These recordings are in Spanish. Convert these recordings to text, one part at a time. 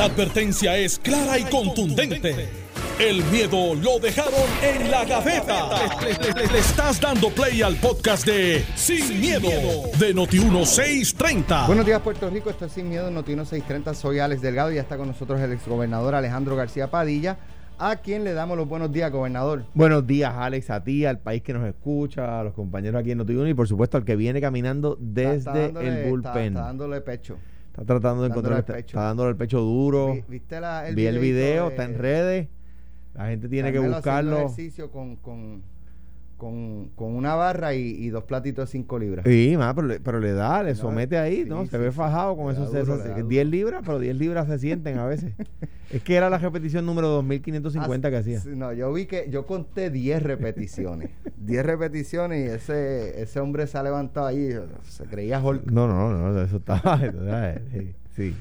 La advertencia es clara y contundente. El miedo lo dejaron en la gaveta. Le, le estás dando play al podcast de Sin, miedo, de Noti1630. Buenos días, Puerto Rico. Esto es Sin Miedo, Noti1630. Soy Alex Delgado y ya está con nosotros el exgobernador Alejandro García Padilla, a quien le damos los buenos días, gobernador. Buenos días, Alex, a ti, al país que nos escucha, a los compañeros aquí en Noti1 y por supuesto al que viene caminando desde Está- está dándole- el bullpen. Está, está dándole pecho. Está tratando de dándole encontrar, el está, dándole el pecho duro. Vi- ¿Viste la, el Vi el video, de está en redes. La gente tiene que buscarlo. ejercicio con, con, con, con una barra y, y dos platitos de 5 libras. Sí, ma, pero, le, pero le da, le somete ahí, ¿no? sí, se ve fajado con esos duro, esos- le da 10 duro. libras, pero 10 libras se sienten a veces. es que era la repetición número 2550 que hacía. No, yo vi que yo conté 10 repeticiones. 10 repeticiones y ese, ese hombre se ha levantado ahí. Se creía Hulk. No, no, no, eso estaba. sí, sí.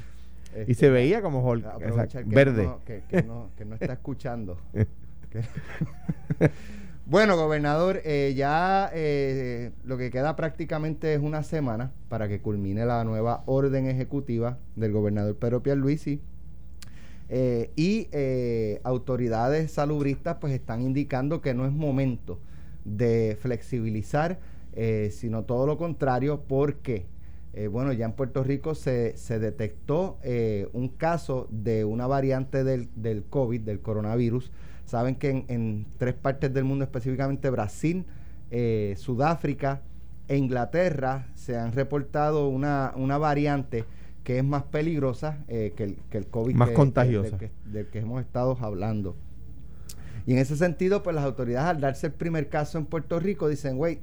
Y Este, se veía como Hulk, exacto, que verde. No, que, que no, que no está escuchando. Bueno, gobernador, eh, ya eh, lo que queda prácticamente es una semana para que culmine la nueva orden ejecutiva del gobernador Pedro Pierluisi. Eh, y eh, autoridades salubristas pues están indicando que no es momento de flexibilizar, eh, sino todo lo contrario, porque bueno, ya en Puerto Rico se, se detectó un caso de una variante del, del COVID, del coronavirus. Saben que en, en tres partes del mundo, específicamente Brasil, eh, Sudáfrica e Inglaterra, se han reportado una, una variante que es más peligrosa eh, que, el, que el COVID. Más que- contagiosa. del que- del que hemos estado hablando. Y en ese sentido, pues las autoridades al darse el primer caso en Puerto Rico dicen, güey,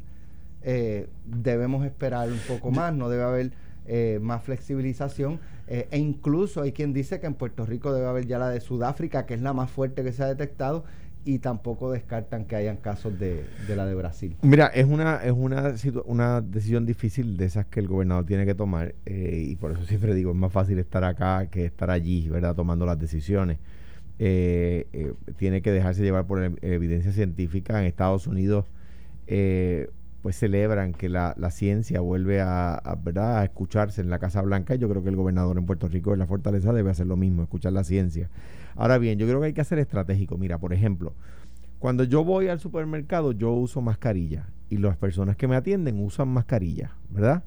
eh, debemos esperar un poco más, no debe haber eh, más flexibilización. Eh, e incluso hay quien dice que en Puerto Rico debe haber ya la de Sudáfrica, que es la más fuerte que se ha detectado, y tampoco descartan que hayan casos de, la de Brasil. Mira, es una es una, una decisión difícil de esas que el gobernador tiene que tomar eh, y por eso siempre digo, es más fácil estar acá que estar allí, ¿verdad? Tomando las decisiones. Eh, eh, tiene que dejarse llevar por ev- evidencia científica. En Estados Unidos, pues celebran que la, ciencia vuelve a, ¿verdad? a escucharse en la Casa Blanca. Yo creo que el gobernador en Puerto Rico, en la Fortaleza, debe hacer lo mismo, escuchar la ciencia. Ahora bien, yo creo que hay que ser estratégico. Mira, por ejemplo, cuando yo voy al supermercado, yo uso mascarilla y las personas que me atienden usan mascarilla, ¿verdad?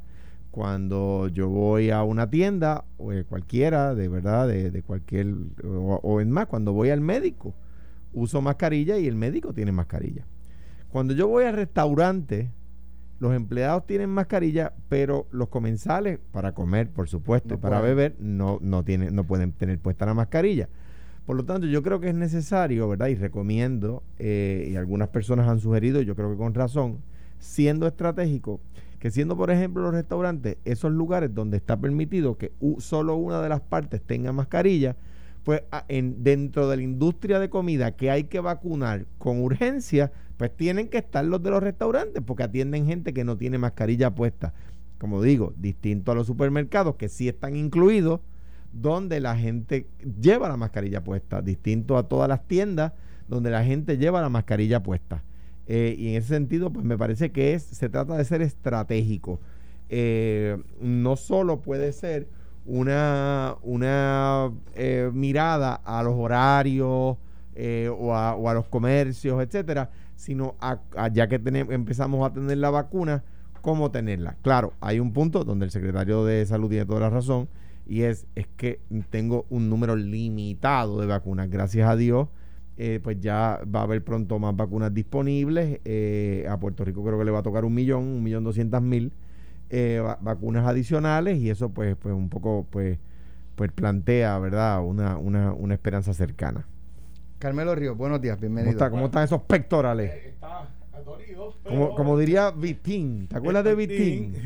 Cuando yo voy a una tienda, o eh, cualquiera, de verdad, de, de cualquier, o, o en más, cuando voy al médico, uso mascarilla y el médico tiene mascarilla. Cuando yo voy al restaurante, los empleados tienen mascarilla, pero los comensales, para comer, por supuesto, No y para pueden. beber, no, no, tienen, no pueden tener puesta la mascarilla. Por lo tanto, yo creo que es necesario, ¿verdad? Y recomiendo, eh, y algunas personas han sugerido, yo creo que con razón, siendo estratégico, que siendo, por ejemplo, los restaurantes, esos lugares donde está permitido que solo una de las partes tenga mascarilla, pues en, dentro de la industria de comida que hay que vacunar con urgencia, pues tienen que estar los de los restaurantes, porque atienden gente que no tiene mascarilla puesta. Como digo, distinto a los supermercados que sí están incluidos, donde la gente lleva la mascarilla puesta, distinto a todas las tiendas donde la gente lleva la mascarilla puesta. Eh, y en ese sentido, pues me parece que es, se trata de ser estratégico. Eh, no solo puede ser una, una eh, mirada a los horarios eh, o, a, o a los comercios, etcétera, sino a, ya que tenemos, empezamos a tener la vacuna, cómo tenerla. Claro, hay un punto donde el secretario de salud tiene toda la razón y es, es que tengo un número limitado de vacunas. Gracias a Dios, eh, pues ya va a haber pronto más vacunas disponibles. Eh, a Puerto Rico creo que le va a tocar un millón, un millón doscientas mil eh, va- vacunas adicionales y eso pues, pues un poco pues, pues plantea, ¿verdad? Una, una, una esperanza cercana. Carmelo Ríos, buenos días, ¿Cómo, bienvenido. está- cómo están esos pectorales? Está adorido. Como, como diría Vitín, ¿te acuerdas de Vitín?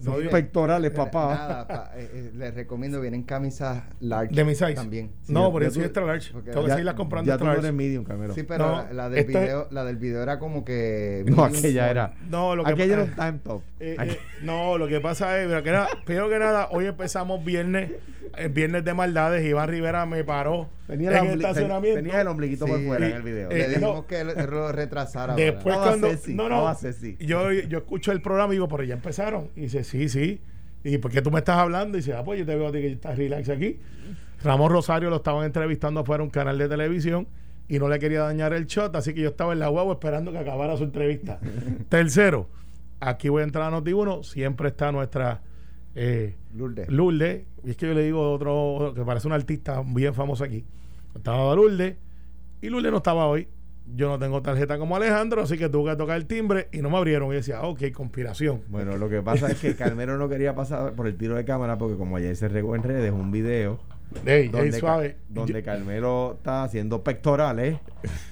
Esos pectorales, papá. Nada, pa- eh, eh, les recomiendo, vienen camisas large. De mi size. También. Sí, no, por eso soy tú- extra large. Tengo que seguirlas comprando Ya tú extra no eres large. medium, Camero. Sí, pero No, la, la del es- video, la del video era como que. no, aquella era. No, lo que Aquella era un time top. Eh, eh, no, lo que pasa es, mira, que nada, primero que nada, hoy empezamos viernes, el viernes de maldades, Iván Rivera me paró Tenía, en el ten- tenía ombliguito por fuera en el video. eh, Le dijimos no. que lo, lo retrasara. Después Vamos a cuando... no, no, yo, yo escucho el programa y digo, pero ya empezaron. Y dice, sí, sí. ¿Y por qué tú me estás hablando? Y dice, ah, pues yo te veo a ti que estás relax aquí. Ramón Rosario lo estaban entrevistando afuera un canal de televisión y no le quería dañar el shot, así que yo estaba en la huevo esperando que acabara su entrevista. Tercero, aquí voy a entrar a Noti1, siempre está nuestra eh, Lourdes. Lourdes, y es que yo le digo otro que parece un artista bien famoso aquí. Estaba Lourdes y Lourdes no estaba hoy. Yo no tengo tarjeta como Alejandro, así que tuve que tocar el timbre y no me abrieron. Y decía, ok, conspiración. Bueno, lo que pasa es que Carmelo no quería pasar por el tiro de cámara porque como ayer se regó en redes un video Ey, ey, donde, suave. Ca- donde Yo- Carmelo está haciendo pectorales,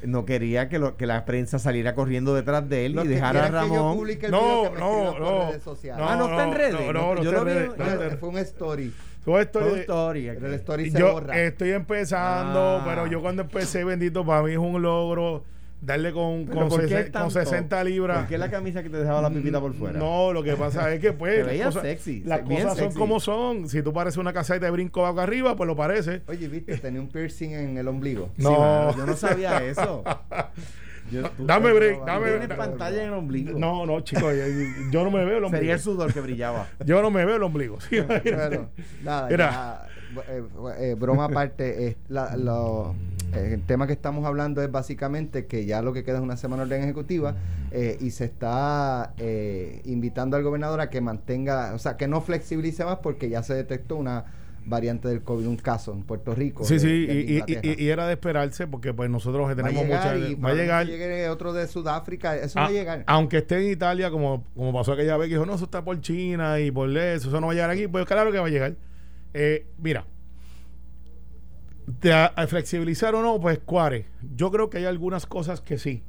no quería que, lo- que la prensa saliera corriendo detrás de él y dejara a quieran que yo Ramón. No, video que me no, no. redes sociales. Ah, no está en redes. No, no, no Yo lo vi- no No, fue un story. Todo historia. Pero el story se yo borra. estoy empezando, Ah. pero yo cuando empecé, bendito, para mí es un logro darle con, con, ¿por qué sesen- con tanto? 60 libras. ¿Por qué la camisa que te dejaba la pipita por fuera? No, lo que pasa es que pues Te las cosas, sexy, las bien cosas son como son. Si tú pareces una caseta de brinco acá arriba, pues lo parece. Oye, viste, tenía un piercing en el ombligo. Sí, No. mano, yo no sabía eso. Yo- Dame break, dame break. pantalla en el ombligo. No, no, chicos, yo, yo no me veo el ombligo. Sería el sudor que brillaba. Yo no me veo el ombligo. Sí. Bueno, nada, ya, eh, eh, broma aparte, eh, la- lo- eh, el tema que estamos hablando es básicamente que ya lo que queda es una semana de orden ejecutiva y se está eh, invitando al gobernador a que mantenga, o sea, que no flexibilice más porque ya se detectó una variante del COVID, un caso en Puerto Rico. Sí, de- sí, de y, y- y- era de esperarse porque pues nosotros que va a tenemos llegar mucha... y Va a llegar... llegue otro de Sudáfrica, eso Ah, va a llegar. Aunque esté en Italia, como, como pasó aquella vez que dijo, no, eso está por China y por eso, eso no va a llegar aquí. Pues claro que va a llegar. Eh, mira, de a, a flexibilizar o no, pues cuare. Yo creo que hay algunas cosas que sí.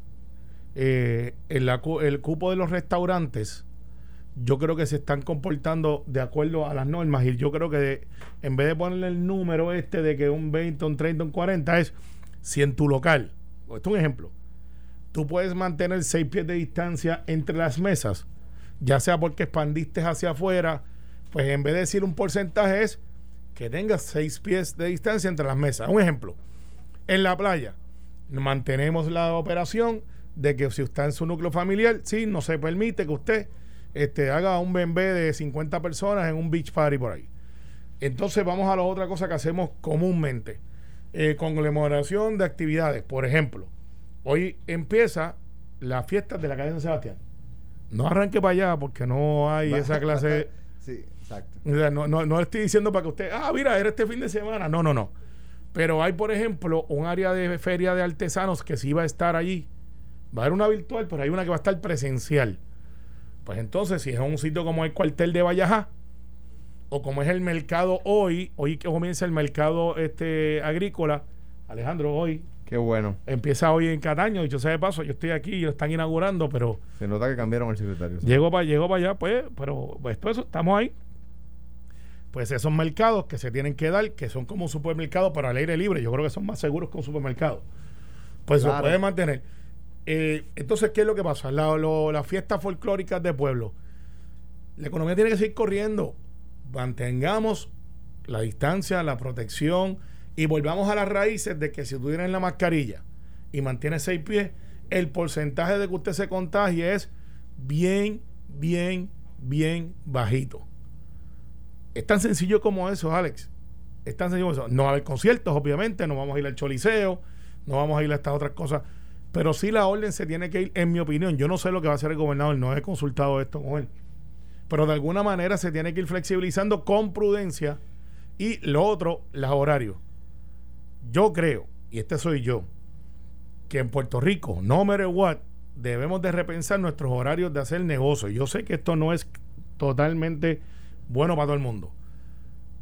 Eh, en la el cupo de los restaurantes, yo creo que se están comportando de acuerdo a las normas. Y yo creo que en vez de ponerle el número este de que un 20, un 30, un 40, es si en tu local, esto es un ejemplo, tú puedes mantener seis pies de distancia entre las mesas, ya sea porque expandiste hacia afuera, pues en vez de decir un porcentaje es que tengas seis pies de distancia entre las mesas. Un ejemplo, en la playa mantenemos la operación de que si está en su núcleo familiar, sí, no se permite que usted este, haga un bembé de 50 personas en un beach party por ahí. Entonces vamos a la otra cosa que hacemos comúnmente. Eh, conmemoración de actividades. Por ejemplo, hoy empieza la fiesta de la calle San Sebastián. No arranque para allá porque no hay esa clase... Sí, exacto. O sea, no, no, no estoy diciendo para que usted, ah, mira, era este fin de semana. No, no, no. Pero hay, por ejemplo, un área de feria de artesanos que sí va a estar allí. Va a haber una virtual, pero hay una que va a estar presencial. Pues entonces, si es un sitio como el cuartel de Vallajá, o como es el mercado hoy, hoy que comienza el mercado este agrícola, Alejandro, hoy, Qué bueno. empieza hoy en Cataño, dicho sea de paso, yo estoy aquí y lo están inaugurando, pero Se nota que cambiaron el secretario. Llego para llego para allá, pues, pero pues todo eso, estamos ahí. Pues esos mercados que se tienen que dar, que son como un supermercado, pero al aire libre, yo creo que son más seguros que un supermercado. Pues se puede mantener. Eh, entonces, ¿qué es lo que pasa? Las fiestas folclóricas de pueblo. La economía tiene que seguir corriendo. Mantengamos la distancia, la protección y volvamos a las raíces de que si tú tienes la mascarilla y mantienes seis pies, el porcentaje de que usted se contagie es bien, bien, bien bajito. Es tan sencillo como eso, Alex. Es tan sencillo como eso. No va a haber conciertos, obviamente, no vamos a ir al choliseo, no vamos a ir a estas otras cosas. Pero sí la orden se tiene que ir, en mi opinión. Yo no sé lo que va a hacer el gobernador, no he consultado esto con él. Pero de alguna manera se tiene que ir flexibilizando con prudencia. Y lo otro, los horarios. Yo creo, y este soy yo, que en Puerto Rico, no matter what, debemos de repensar nuestros horarios de hacer negocio. Yo sé que esto no es totalmente bueno para todo el mundo.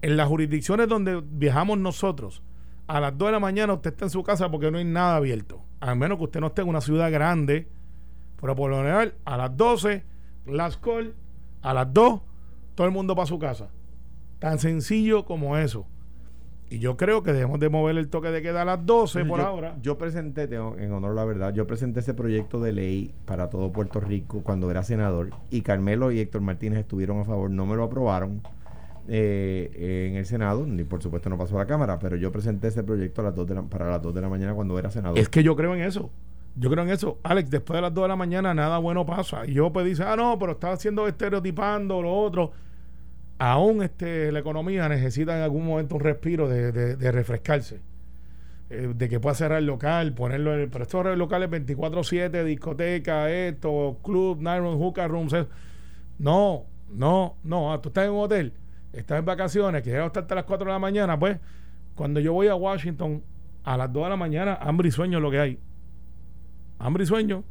En las jurisdicciones donde viajamos nosotros, a las 2 de la mañana usted está en su casa porque no hay nada abierto. A menos que usted no esté en una ciudad grande. Pero por lo general, a las 12, las call, a las 2, todo el mundo para su casa. Tan sencillo como eso. Y yo creo que debemos de mover el toque de queda a las 12 por yo, ahora. Yo presenté, tengo- en honor a la verdad, yo presenté ese proyecto de ley para todo Puerto Rico cuando era senador y Carmelo y Héctor Martínez estuvieron a favor, no me lo aprobaron eh, en el Senado, ni por supuesto no pasó a la Cámara, pero yo presenté ese proyecto a las dos de la- para las 2 de la mañana cuando era senador. Es que yo creo en eso. Yo creo en eso. Alex, después de las 2 de la mañana nada bueno pasa. Y yo pues dice, ah, no, pero está haciendo estereotipando lo otro. aún este, la economía necesita en algún momento un respiro de, de, refrescarse. Eh, de que pueda cerrar el local, ponerlo en el. Pero estos locales 24-7, discoteca, esto, club, night room, hookah rooms. No, no, no. Ah, tú estás en un hotel, estás en vacaciones, que estar hasta las 4 de la mañana. Pues, cuando yo voy a Washington a las 2 de la mañana, hambre y sueño es lo que hay. Hambre y sueño.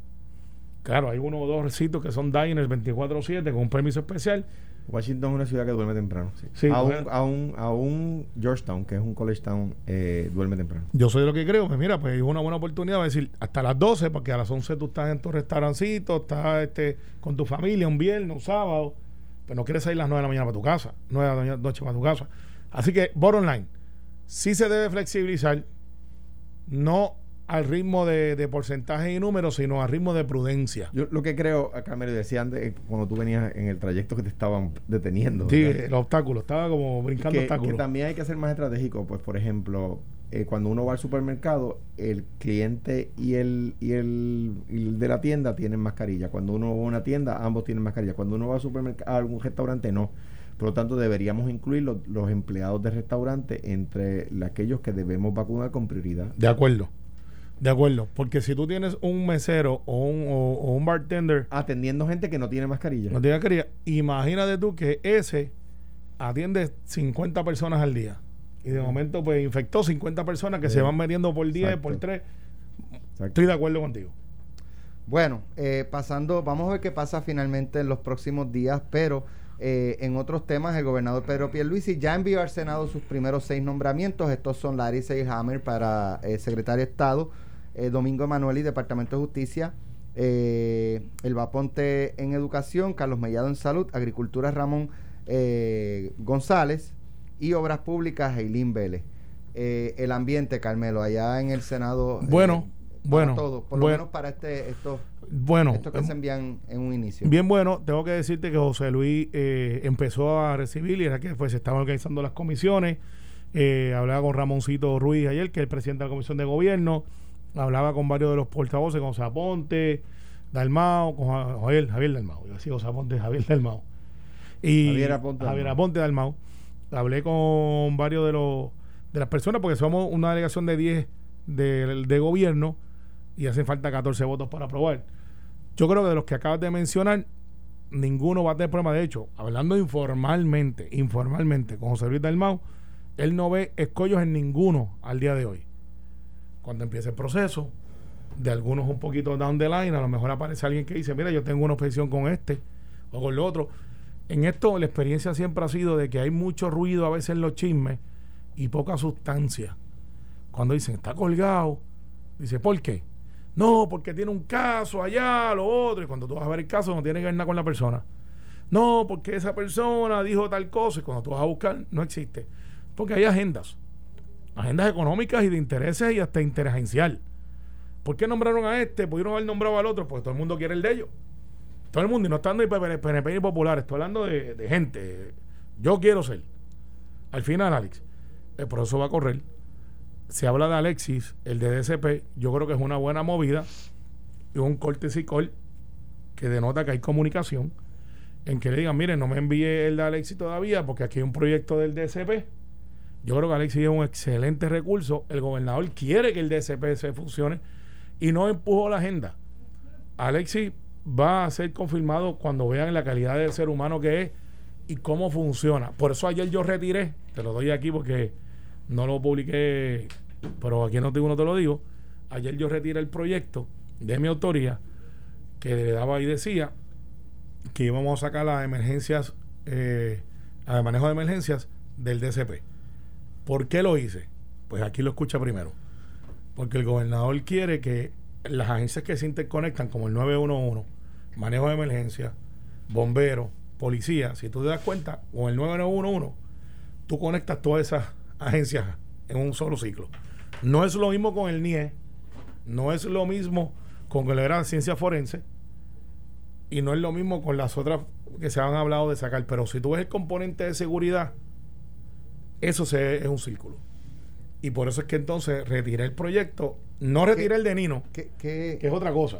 Claro, hay uno o dos recitos que son diners 24-7 con un permiso especial Washington es una ciudad que duerme temprano. Sí. aún, aún, Georgetown, que es un college town, eh, duerme temprano. Yo soy de lo que creo. Pues mira, pues es una buena oportunidad de decir hasta las 12, porque a las 11 tú estás en tu restaurancito, estás este, con tu familia un viernes, un sábado, pero no quieres salir a las 9 de la mañana para tu casa, 9 de la noche para tu casa. Así que, bottom line, sí se debe flexibilizar, no al ritmo de, de porcentaje y números, sino al ritmo de prudencia. Yo lo que creo, acá me lo decía antes, eh, cuando tú venías en el trayecto que te estaban deteniendo. Sí, el obstáculo, estaba como brincando obstáculos. Que también hay que ser más estratégico, pues por ejemplo, eh, cuando uno va al supermercado, el cliente y el, y el, de la tienda tienen mascarilla. Cuando uno va a una tienda, ambos tienen mascarilla. Cuando uno va al supermercado, a algún restaurante, no. Por lo tanto, deberíamos incluir los, los empleados de restaurante entre aquellos que debemos vacunar con prioridad. De acuerdo. De acuerdo, porque si tú tienes un mesero o un, o, un bartender atendiendo gente que no tiene mascarilla. No tiene mascarilla. Imagínate tú que ese atiende 50 personas al día. Y de momento, pues infectó 50 personas que se van metiendo por día y por tres. Estoy de acuerdo contigo. Bueno, eh, pasando, vamos a ver qué pasa finalmente en los próximos días, pero eh, en otros temas, el gobernador Pedro Pierluisi ya envió al Senado sus primeros seis nombramientos. Estos son Larry Seyhammer para eh, secretario de Estado, eh, Domingo Emanueli, Departamento de Justicia, eh, El Vaponte en Educación, Carlos Mellado en Salud, Agricultura Ramón eh, González y Obras Públicas Eileen Vélez. el ambiente, Carmelo, allá en el Senado. Bueno, bueno. Todo, por lo menos para este, estos, bueno, esto que se envían en un inicio. Bien bueno, tengo que decirte que José Luis empezó a recibir y era que pues se estaban organizando las comisiones. hablaba con Ramoncito Ruiz ayer, que es el presidente de la Comisión de Gobierno hablaba con varios de los portavoces, con Zaponte, Dalmao, con Javier, Javier Dalmao, yo decía Zaponte, Javier Dalmao. Y Javier Aponte, Javier Aponte Dalmao. Hablé con varios de los de las personas porque somos una delegación de 10 de, de gobierno y hacen falta 14 votos para aprobar. Yo creo que de los que acabas de mencionar, ninguno va a tener problema. De hecho, hablando informalmente, informalmente con José Luis Dalmau, él no ve escollos en ninguno al día de hoy cuando empiece el proceso, de algunos un poquito down the line, a lo mejor aparece alguien que dice, mira, yo tengo una objeción con este o con lo otro. En esto la experiencia siempre ha sido de que hay mucho ruido a veces en los chismes y poca sustancia. Cuando dicen, está colgado, dice, ¿por qué? No, porque tiene un caso allá, lo otro, y cuando tú vas a ver el caso no tiene que ver nada con la persona. No, porque esa persona dijo tal cosa, y cuando tú vas a buscar, no existe. Porque hay agendas agendas económicas y de intereses y hasta interagencial. ¿Por qué nombraron a este? ¿Pudieron haber nombrado al otro? Porque todo el mundo quiere el de ellos. Todo el mundo, y no estando en PNP y Popular, estoy hablando de, gente. Yo quiero ser. Al final, Alex, el proceso va a correr. Se habla de Alexis, el de DCP. Yo creo que es una buena movida y un corte psicol que denota que hay comunicación en que le digan, miren, no me envíe el de Alexis todavía porque aquí hay un proyecto del DCP yo creo que Alexis es un excelente recurso. El gobernador quiere que el DSP se funcione y no empujó la agenda. Alexis va a ser confirmado cuando vean la calidad del ser humano que es y cómo funciona. Por eso ayer yo retiré, te lo doy aquí porque no lo publiqué, pero aquí no te, no te lo digo. Ayer yo retiré el proyecto de mi autoría que le daba y decía que íbamos a sacar las emergencias, eh, manejo de emergencias del DCP. ¿Por qué lo hice? Pues aquí lo escucha primero. Porque el gobernador quiere que las agencias que se interconectan, como el 911, manejo de emergencia, bomberos, policía, si tú te das cuenta, con el 911, tú conectas todas esas agencias en un solo ciclo. No es lo mismo con el NIE, no es lo mismo con el gran ciencia forense, y no es lo mismo con las otras que se han hablado de sacar. Pero si tú ves el componente de seguridad, eso se, es un círculo. Y por eso es que entonces retiré el proyecto, no retiré el de Nino, que es otra cosa.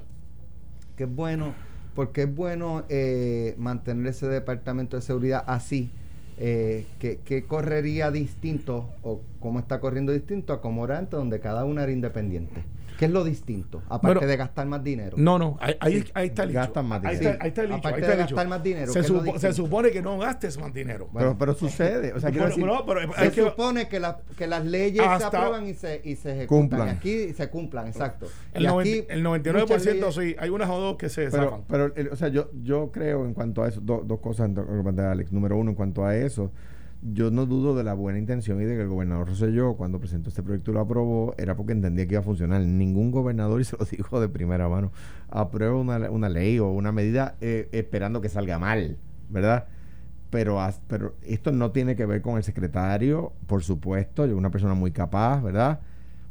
Que es bueno, porque es bueno eh, mantener ese departamento de seguridad así, eh, ¿qué, correría distinto o cómo está corriendo distinto a como era antes, donde cada una era independiente? ¿Qué es lo distinto? Aparte de gastar más dinero. No, no, ahí, ahí, está el Gastan más dinero. Ahí está, el Aparte de gastar más dinero. Se, se, supone que no gastes más dinero. pero, pero sucede. O sea, pero se supone que, la, que las leyes se aprueban y se, y se ejecutan. Cumplan. aquí se cumplan, exacto. El, el 99% sí, hay unas o dos que se pero, Pero, o sea, yo, yo creo en cuanto a eso, dos cosas, Alex. Número uno, en cuanto a eso yo no dudo de la buena intención y de que el gobernador Rosselló, cuando presentó este proyecto y lo aprobó, era porque entendía que iba a funcionar. Ningún gobernador, y se lo dijo de primera mano, aprueba una, una ley o una medida eh, esperando que salga mal, ¿verdad? Pero, pero esto no tiene que ver con el secretario, por supuesto, yo una persona muy capaz, ¿verdad?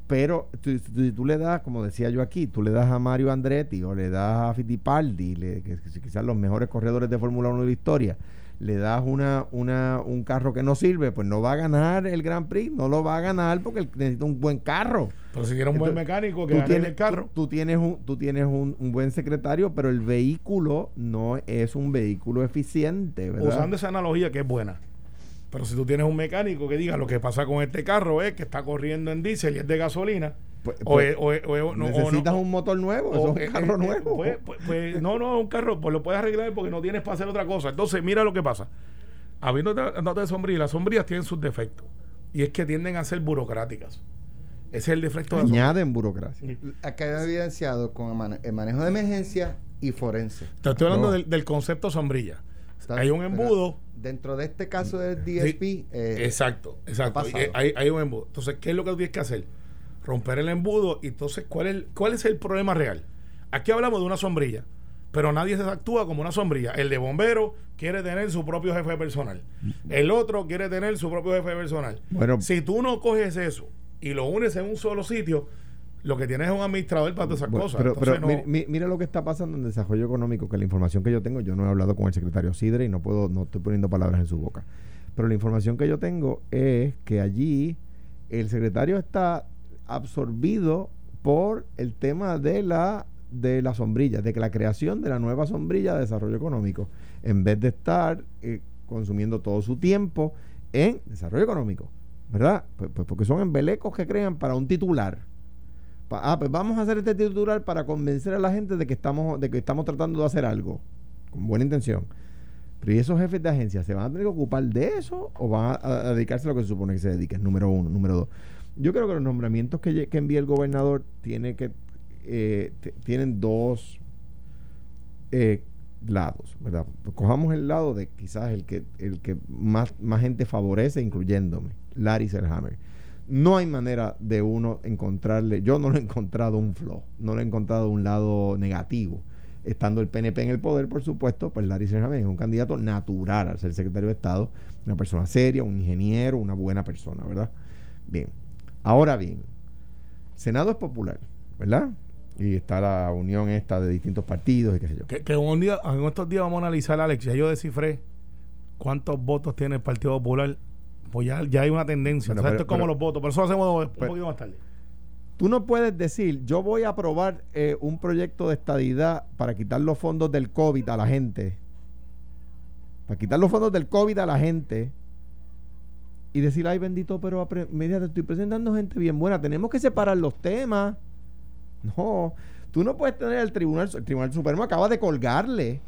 Pero tú, tú, le das, como decía yo aquí, tú le das a Mario Andretti o le das a Fittipaldi, le, que quizás los mejores corredores de Fórmula 1 de la historia, le das una, una, un carro que no sirve, pues no va a ganar el Grand Prix, no lo va a ganar porque necesita un buen carro. Pero si quiere un buen mecánico que gane el carro. Tú, tienes, un, tú tienes un, buen secretario, pero el vehículo no es un vehículo eficiente. ¿verdad? Usando esa analogía que es buena. Pero si tú tienes un mecánico que diga lo que pasa con este carro es que está corriendo en diésel y es de gasolina, pues, pues, o, necesitas un motor nuevo, es un carro nuevo. Pues, pues, no, no, un carro, pues lo puedes arreglar porque no tienes para hacer otra cosa. Entonces, mira lo que pasa. Habiendo de sombrillas, las sombrillas tienen sus defectos. Y es que tienden a ser burocráticas. Ese es el defecto de Añaden burocracia. Acá he evidenciado con el manejo de emergencia y forense. Te estoy hablando del, concepto sombrilla. hay un embudo. Dentro de este caso del DSP. Eh, exacto, exacto. Hay, hay, un embudo. Entonces, ¿qué es lo que tienes que hacer? Romper el embudo. Y entonces, ¿cuál es, ¿cuál es el problema real? Aquí hablamos de una sombrilla, pero nadie se actúa como una sombrilla. El de bombero quiere tener su propio jefe personal. El otro quiere tener su propio jefe personal. Bueno, si tú no coges eso y lo unes en un solo sitio, lo que tienes es un administrador para todas esas cosas. Pero, mira lo que está pasando en desarrollo económico, que la información que yo tengo, yo no he hablado con el secretario Sidre y no puedo, no estoy poniendo palabras en su boca. Pero la información que yo tengo es que allí el secretario está absorbido por el tema de la de la sombrilla, de que la creación de la nueva sombrilla de desarrollo económico, en vez de estar eh, consumiendo todo su tiempo en desarrollo económico, ¿verdad? Pues, pues, porque son embelecos que crean para un titular. ah, pues vamos a hacer este titular para convencer a la gente de que estamos, de que estamos tratando de hacer algo, con buena intención. Pero ¿y esos jefes de agencia se van a tener que ocupar de eso o van a, dedicarse a lo que se supone que se dediquen? Número uno. Número dos yo creo que los nombramientos que, que envía el gobernador tiene que, eh, tienen dos eh, lados, ¿verdad? cojamos el lado de quizás el que, el que más, más gente favorece, incluyéndome, Larry Selhammer. No hay manera de uno encontrarle, yo no lo he encontrado un flow, no lo he encontrado un lado negativo. Estando el PNP en el poder, por supuesto, pues Larry Selhammer es un candidato natural al ser secretario de Estado, una persona seria, un ingeniero, una buena persona, ¿verdad? Bien, Ahora bien, Senado es popular, ¿verdad? Y está la unión esta de distintos partidos y qué sé yo. Que, un día, en estos días vamos a analizar, Alex, ya yo descifré cuántos votos tiene el Partido Popular. Pues ya, ya hay una tendencia. esto es como los votos, pero eso lo hacemos un poquito más tarde. Tú no puedes decir, yo voy a aprobar eh, un proyecto de estadidad para quitar los fondos del COVID a la gente. Para quitar los fondos del COVID a la gente y decir, ay bendito, pero media te estoy presentando gente bien buena. Tenemos que separar los temas. No, tú no puedes tener el tribunal, el Tribunal Supremo acaba de colgarle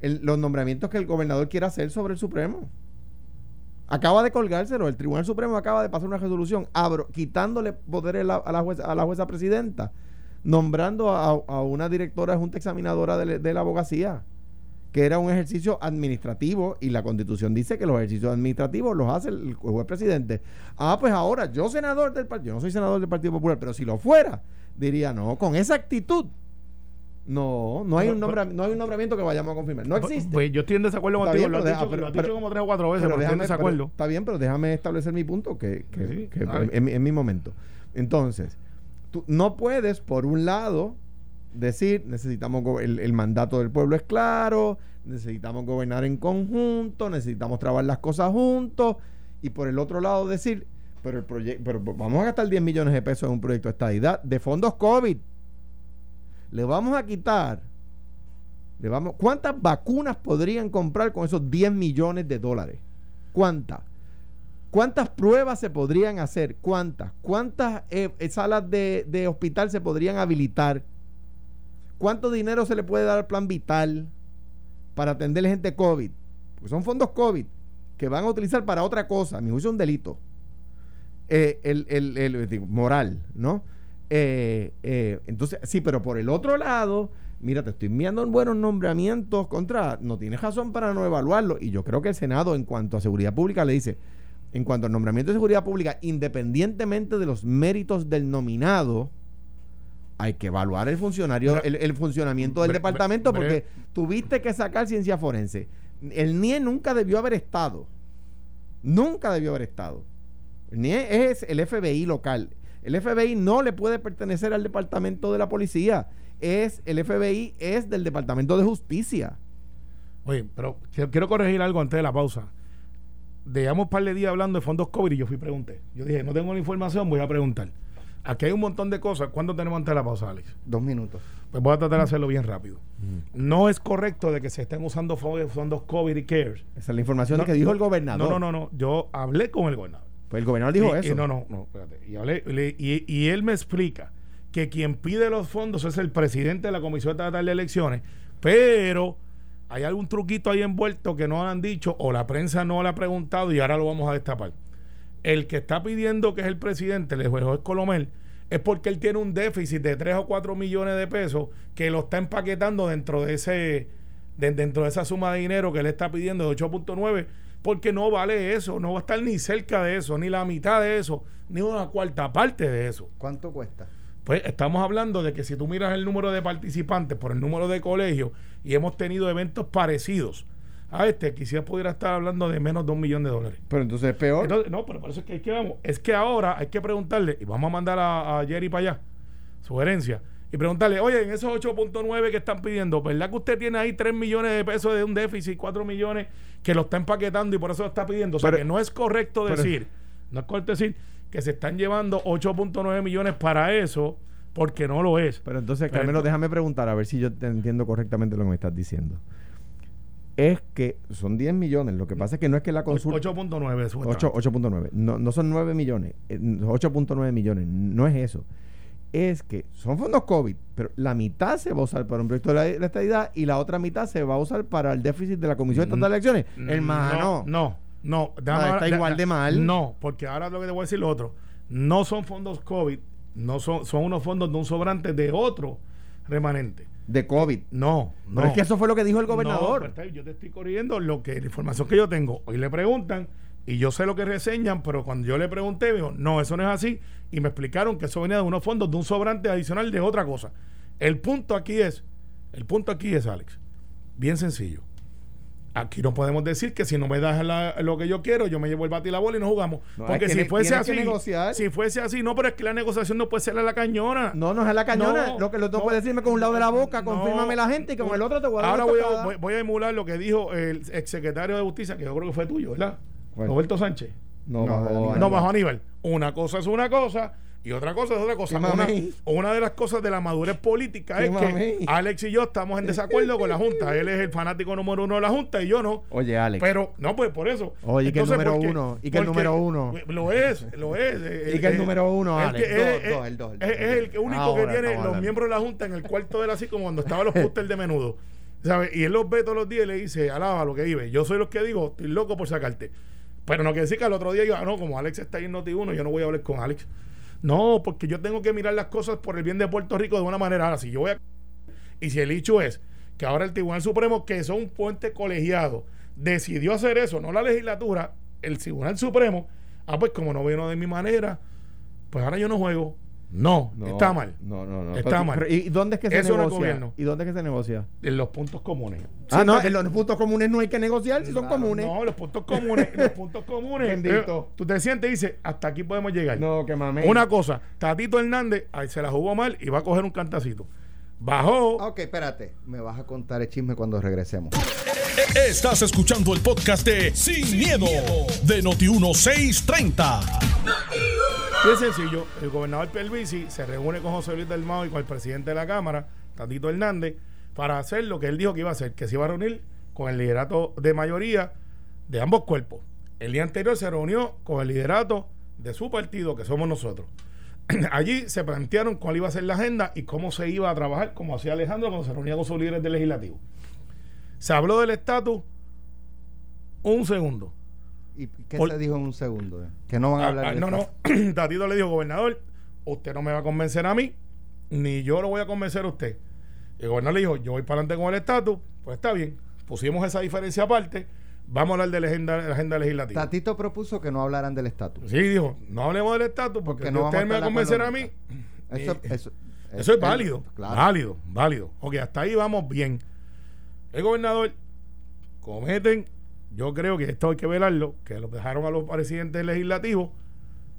los nombramientos que el gobernador quiere hacer sobre el Supremo. Acaba de colgárselo, el Tribunal Supremo acaba de pasar una resolución abro, quitándole poderes a la, jueza, a la jueza presidenta, nombrando a, una directora de junta examinadora de la abogacía que era un ejercicio administrativo y la constitución dice que los ejercicios administrativos los hace el juez presidente. Ah, pues ahora yo senador del partido, yo no soy senador del Partido Popular, pero si lo fuera, diría, no, con esa actitud. No, no hay, un no hay un nombramiento que vayamos a confirmar. No existe. Pues yo estoy en desacuerdo contigo. lo, has dicho, como tres o cuatro veces, pero, déjame, desacuerdo. está bien, pero déjame establecer mi punto, que, que, en, mi momento. Entonces, tú no puedes, por un lado, decir, necesitamos el, mandato del pueblo es claro, necesitamos gobernar en conjunto, necesitamos trabajar las cosas juntos, y por el otro lado decir, pero el proyecto, pero vamos a gastar 10 millones de pesos en un proyecto de estadidad de fondos COVID. Le vamos a quitar, le vamos, ¿cuántas vacunas podrían comprar con esos 10 millones de dólares? ¿Cuántas? ¿Cuántas pruebas se podrían hacer? ¿Cuántas? ¿Cuántas eh, eh, salas de, de hospital se podrían habilitar? ¿Cuánto dinero se le puede dar al plan vital para atender gente COVID? Porque son fondos COVID que van a utilizar para otra cosa. A mi es un delito. Eh, el, el- el- digo, moral, ¿no? Eh, eh, entonces, sí, pero por el otro lado, mira, te estoy enviando buenos nombramientos contra, no tienes razón para no evaluarlo. Y yo creo que el Senado, en cuanto a seguridad pública, le dice, en cuanto al nombramiento de seguridad pública, independientemente de los méritos del nominado, hay que evaluar el funcionario, Pero- el, el funcionamiento del Bre- departamento, bre- porque tuviste que sacar ciencia forense. El NIE nunca debió haber estado. Nunca debió haber estado. El NIE es el FBI local. El FBI no le puede pertenecer al departamento de la policía. Es el FBI es del departamento de justicia. Oye, pero quiero, quiero corregir algo antes de la pausa. Dejamos un par de días hablando de fondos COVID y yo fui y pregunté. Yo dije, no tengo la información, voy a preguntar. Aquí hay un montón de cosas. ¿Cuánto tenemos antes de la pausa, Alex? Dos minutos. Pues voy a tratar de hacerlo bien rápido. No es correcto de que se estén usando fo- fondos COVID y CARES. Esa es la información No, que dijo el gobernador. No, no, no, no. Yo hablé con el gobernador. Pues el gobernador dijo Y- eso. y no, no, no, espérate. Y, hablé- le- y- y él me explica que quien pide los fondos es el presidente de la Comisión Estatal de Elecciones, pero hay algún truquito ahí envuelto que no han dicho o la prensa no le ha preguntado y ahora lo vamos a destapar. El que está pidiendo que es el presidente, el juez Colomel, es porque él tiene un déficit de 3 o 4 millones de pesos que lo está empaquetando dentro de ese de- dentro de esa suma de dinero que él está pidiendo de 8.9 porque no vale eso, no va a estar ni cerca de eso, ni la mitad de eso, ni una cuarta parte de eso. ¿Cuánto cuesta? Pues estamos hablando de que si tú miras el número de participantes por el número de colegios y hemos tenido eventos parecidos a este, quizás pudiera estar hablando de menos de un millón de dólares. Pero entonces es peor. Entonces, no, pero por eso es que, hay que vamos. Es que ahora hay que preguntarle, y vamos a mandar a, a Jerry para allá, sugerencia, y preguntarle, oye, en esos 8.9 que están pidiendo, ¿verdad que usted tiene ahí 3 millones de pesos de un déficit, 4 millones que lo está empaquetando y por eso lo está pidiendo? O sea, Pero- que no es correcto pero- decir, no es correcto decir que se están llevando 8.9 millones para eso, porque no lo es. Pero entonces, Carmelo, déjame preguntar a ver si yo te entiendo correctamente lo que me estás diciendo. Es que son 10 millones. Lo que pasa es que no es que la consulta. 8.9 8 supuestamente. 8.9. No, no son 9 millones. eh, 8.9 millones. No es eso. Es que son fondos COVID, pero la mitad se va a usar para un proyecto de la, la estadidad y la otra mitad se va a usar para el déficit de la Comisión Estatal de Elecciones. Hermano. Mm, No, no. no. Ahora- está igual de mal. No, porque ahora lo que te voy a decir lo otro. No son fondos COVID, no son, son unos fondos de un sobrante de otro remanente. De COVID. No, no. Pero es que eso fue lo que dijo el No, gobernador. está bien, yo te estoy corrigiendo lo que la información que yo tengo. Hoy le preguntan y yo sé lo que reseñan, pero cuando yo le pregunté, me dijo, no, eso no es así. Y me explicaron que eso venía de unos fondos de un sobrante adicional de otra cosa. El punto aquí es, el punto aquí es, Alex, bien sencillo. Aquí no podemos decir que si no me das la- lo que yo quiero, yo me llevo el bate y la bola y no jugamos. No, Porque es que si fuese así, si fuese así, no, pero es que la negociación no puede ser a la cañona. No, no es a la cañona. No, lo que lo no. puede decirme con un lado de la boca, No. confírmame la gente y con el otro te voy a dar Ahora voy a, voy, voy a emular lo que dijo el exsecretario de Justicia, que yo creo que fue tuyo, ¿verdad? Roberto Sánchez. No, No, bajo Aníbal. No, Aníbal. Una cosa es una cosa y otra cosa es otra cosa. ¿Qué Una, de las cosas de la madurez política ¿Qué es que Alex y yo estamos en desacuerdo con la Junta. Él es el fanático número uno de la Junta y yo no. Oye, Alex. Pero, no, pues por eso. Oye, y que el número porque- uno, y que el número uno. Lo es, lo es. eh, Y que el eh, número uno, Alex. es, el dos, el es- dos. es el único Ahora que tiene los miembros de la Junta en el cuarto de él, así como cuando estaban los pósters de menudo. ¿Sabes? Y él los ve todos los días y le dice, alaba lo que vive. Yo soy los que digo, estoy loco por sacarte. Pero no quiere decir que al otro día yo, ah, no, como Alex está ahí en Noti1, yo no voy a hablar con Alex. No, porque yo tengo que mirar las cosas por el bien de Puerto Rico de una manera. Ahora, si yo voy a. Y si el hecho es que ahora el Tribunal Supremo, que es un puente colegiado, decidió hacer eso, no la legislatura, el Tribunal Supremo, ah, pues como no vino de mi manera, pues ahora yo no juego. No, No, está mal. No, no, no. Está Pero- mal. pero ¿Y dónde es que se Eso no es negocia? gobierno. ¿Y dónde es que se negocia? En los puntos comunes. ah, no, en los puntos comunes no hay que negociar si son comunes. No, los puntos comunes, los puntos comunes. Bendito. eh, tú te sientes y dices, hasta aquí podemos llegar. No, que mames. Una cosa, Tatito Hernández ahí se la jugó mal y va a coger un cantacito. Bajó. Ok, espérate. Me vas a contar el chisme cuando regresemos. Estás escuchando el podcast de Sin, miedo, de Noti1630. Bien sencillo, el gobernador Pierluisi se reúne con José Luis del Mao y con el presidente de la Cámara, Tatito Hernández, para hacer lo que él dijo que iba a hacer, que se iba a reunir con el liderato de mayoría de ambos cuerpos. El día anterior se reunió con el liderato de su partido, que somos nosotros. Allí se plantearon cuál iba a ser la agenda y cómo se iba a trabajar, como hacía Alejandro cuando se reunía con sus líderes del legislativo. Se habló del estatus un segundo. ¿Y qué Por- se dijo en un segundo? Que no van a Ah, hablar ah, de no, no. Tatito le dijo, gobernador, usted no me va a convencer a mí, ni yo lo voy a convencer a usted. El gobernador le dijo, yo voy para adelante con el estatus, pues está bien. Pusimos esa diferencia aparte, vamos a hablar de la agenda, la agenda legislativa. Tatito propuso que no hablaran del estatus. Sí, dijo, no hablemos del estatus porque, Porque no usted me a va a convencer a mí. Eso, Eh, eso, Eso es válido, Claro. válido, válido. Ok, hasta ahí vamos bien. El gobernador cometen, yo creo que esto hay que velarlo, que los dejaron a los presidentes legislativos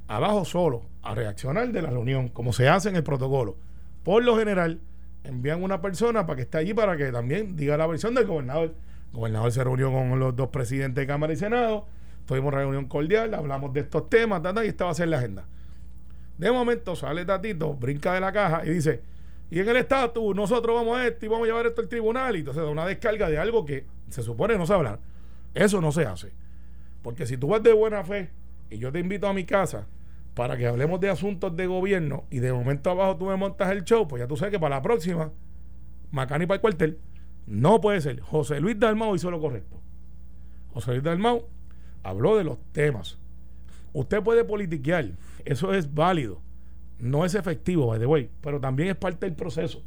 abajo solo a reaccionar de la reunión, como se hace en el protocolo. Por lo general, envían una persona para que esté allí para que también diga la versión del gobernador. El gobernador se reunió con los dos presidentes de Cámara y Senado, tuvimos reunión cordial, hablamos de estos temas, tata, y esta va a ser la agenda. De momento sale Tatito, brinca de la caja y dice, y en el estatus nosotros vamos a esto y vamos a llevar esto al tribunal y entonces da una descarga de algo que se supone no se hablar. Eso no se hace. Porque si tú vas de buena fe y yo te invito a mi casa para que hablemos de asuntos de gobierno y de momento abajo tú me montas el show, pues ya tú sabes que para la próxima, Macani para el cuartel, no puede ser. José Luis Dalmau hizo lo correcto. José Luis Dalmau habló de los temas. Usted puede politiquear, eso es válido. No es efectivo, by the way, pero también es parte del proceso.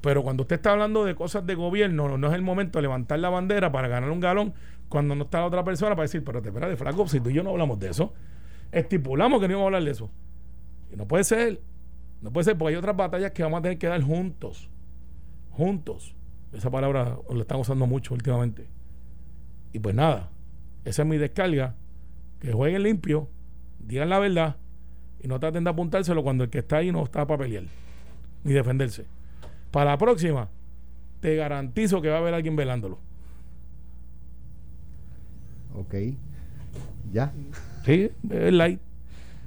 Pero cuando usted está hablando de cosas de gobierno, no, es el momento de levantar la bandera para ganar un galón cuando no está la otra persona para decir, pero te espera de flaco, si tú y yo no hablamos de eso, estipulamos que no íbamos a hablar de eso. Y no puede ser, no puede ser, porque hay otras batallas que vamos a tener que dar juntos. Juntos. Esa palabra la están usando mucho últimamente. Y pues nada, esa es mi descarga. Que jueguen limpio, digan la verdad y no traten de apuntárselo cuando el que está ahí no está para pelear ni defenderse. Para la próxima, te garantizo que va a haber alguien velándolo. Ok. Ya. Sí, es light.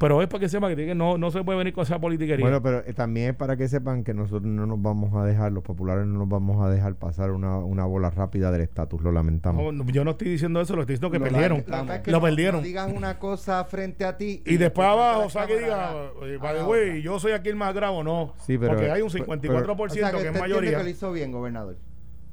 Pero es para que sepa que no, no se puede venir con esa politiquería. Bueno, pero eh, también es para que sepan que nosotros no nos vamos a dejar, los populares no nos vamos a dejar pasar una, una bola rápida del estatus, lo lamentamos. No, no, yo no estoy diciendo eso, lo estoy diciendo que Lo- perdieron. la- la verdad es que lo no- perdieron. No digan una cosa frente a ti. y después abajo, o sea, que diga, by otra. way, yo soy aquí el más grave, no. Sí, pero- Porque hay un pero- 54% O sea, que, que es usted mayoría. que lo hizo bien, gobernador.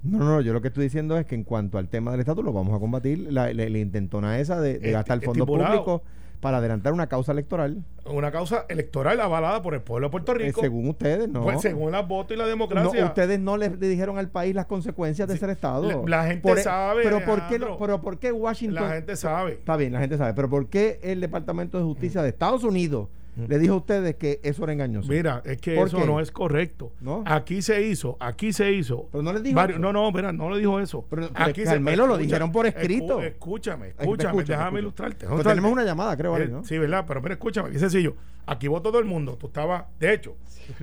No, no, no, yo lo que estoy diciendo es que en cuanto al tema del estatus lo vamos a combatir, la, la- la intentona esa de, de gastar fondos públicos para adelantar una causa electoral, Una causa electoral avalada por el pueblo de Puerto eh, Rico. según ustedes, ¿no? Pues según las votos y la No, democracia. ustedes no le, le dijeron al país las consecuencias de Sí, ser Estado. la- la gente Por e- sabe, Pero ¿por, qué, lo- pero ¿por qué Washington... la gente sabe. Está bien, la gente sabe, pero ¿por qué el Departamento de Justicia de Estados Unidos le dijo a ustedes que eso era engañoso? Mira, es que ¿Por eso qué? no es correcto. ¿No? Aquí se hizo, aquí se hizo. Pero no les dijo varios- eso. no, no, mira, no le dijo eso. Pero- pero aquí Carmelo, lo escucha- dijeron por escrito. escúchame, Escúchame, escúchame, déjame escúchame. ilustrarte. Pero tenemos una llamada, creo, Eh. Sí, ¿verdad? Pero mira, escúchame, qué sencillo. Aquí votó todo el mundo. Tú estabas, de hecho,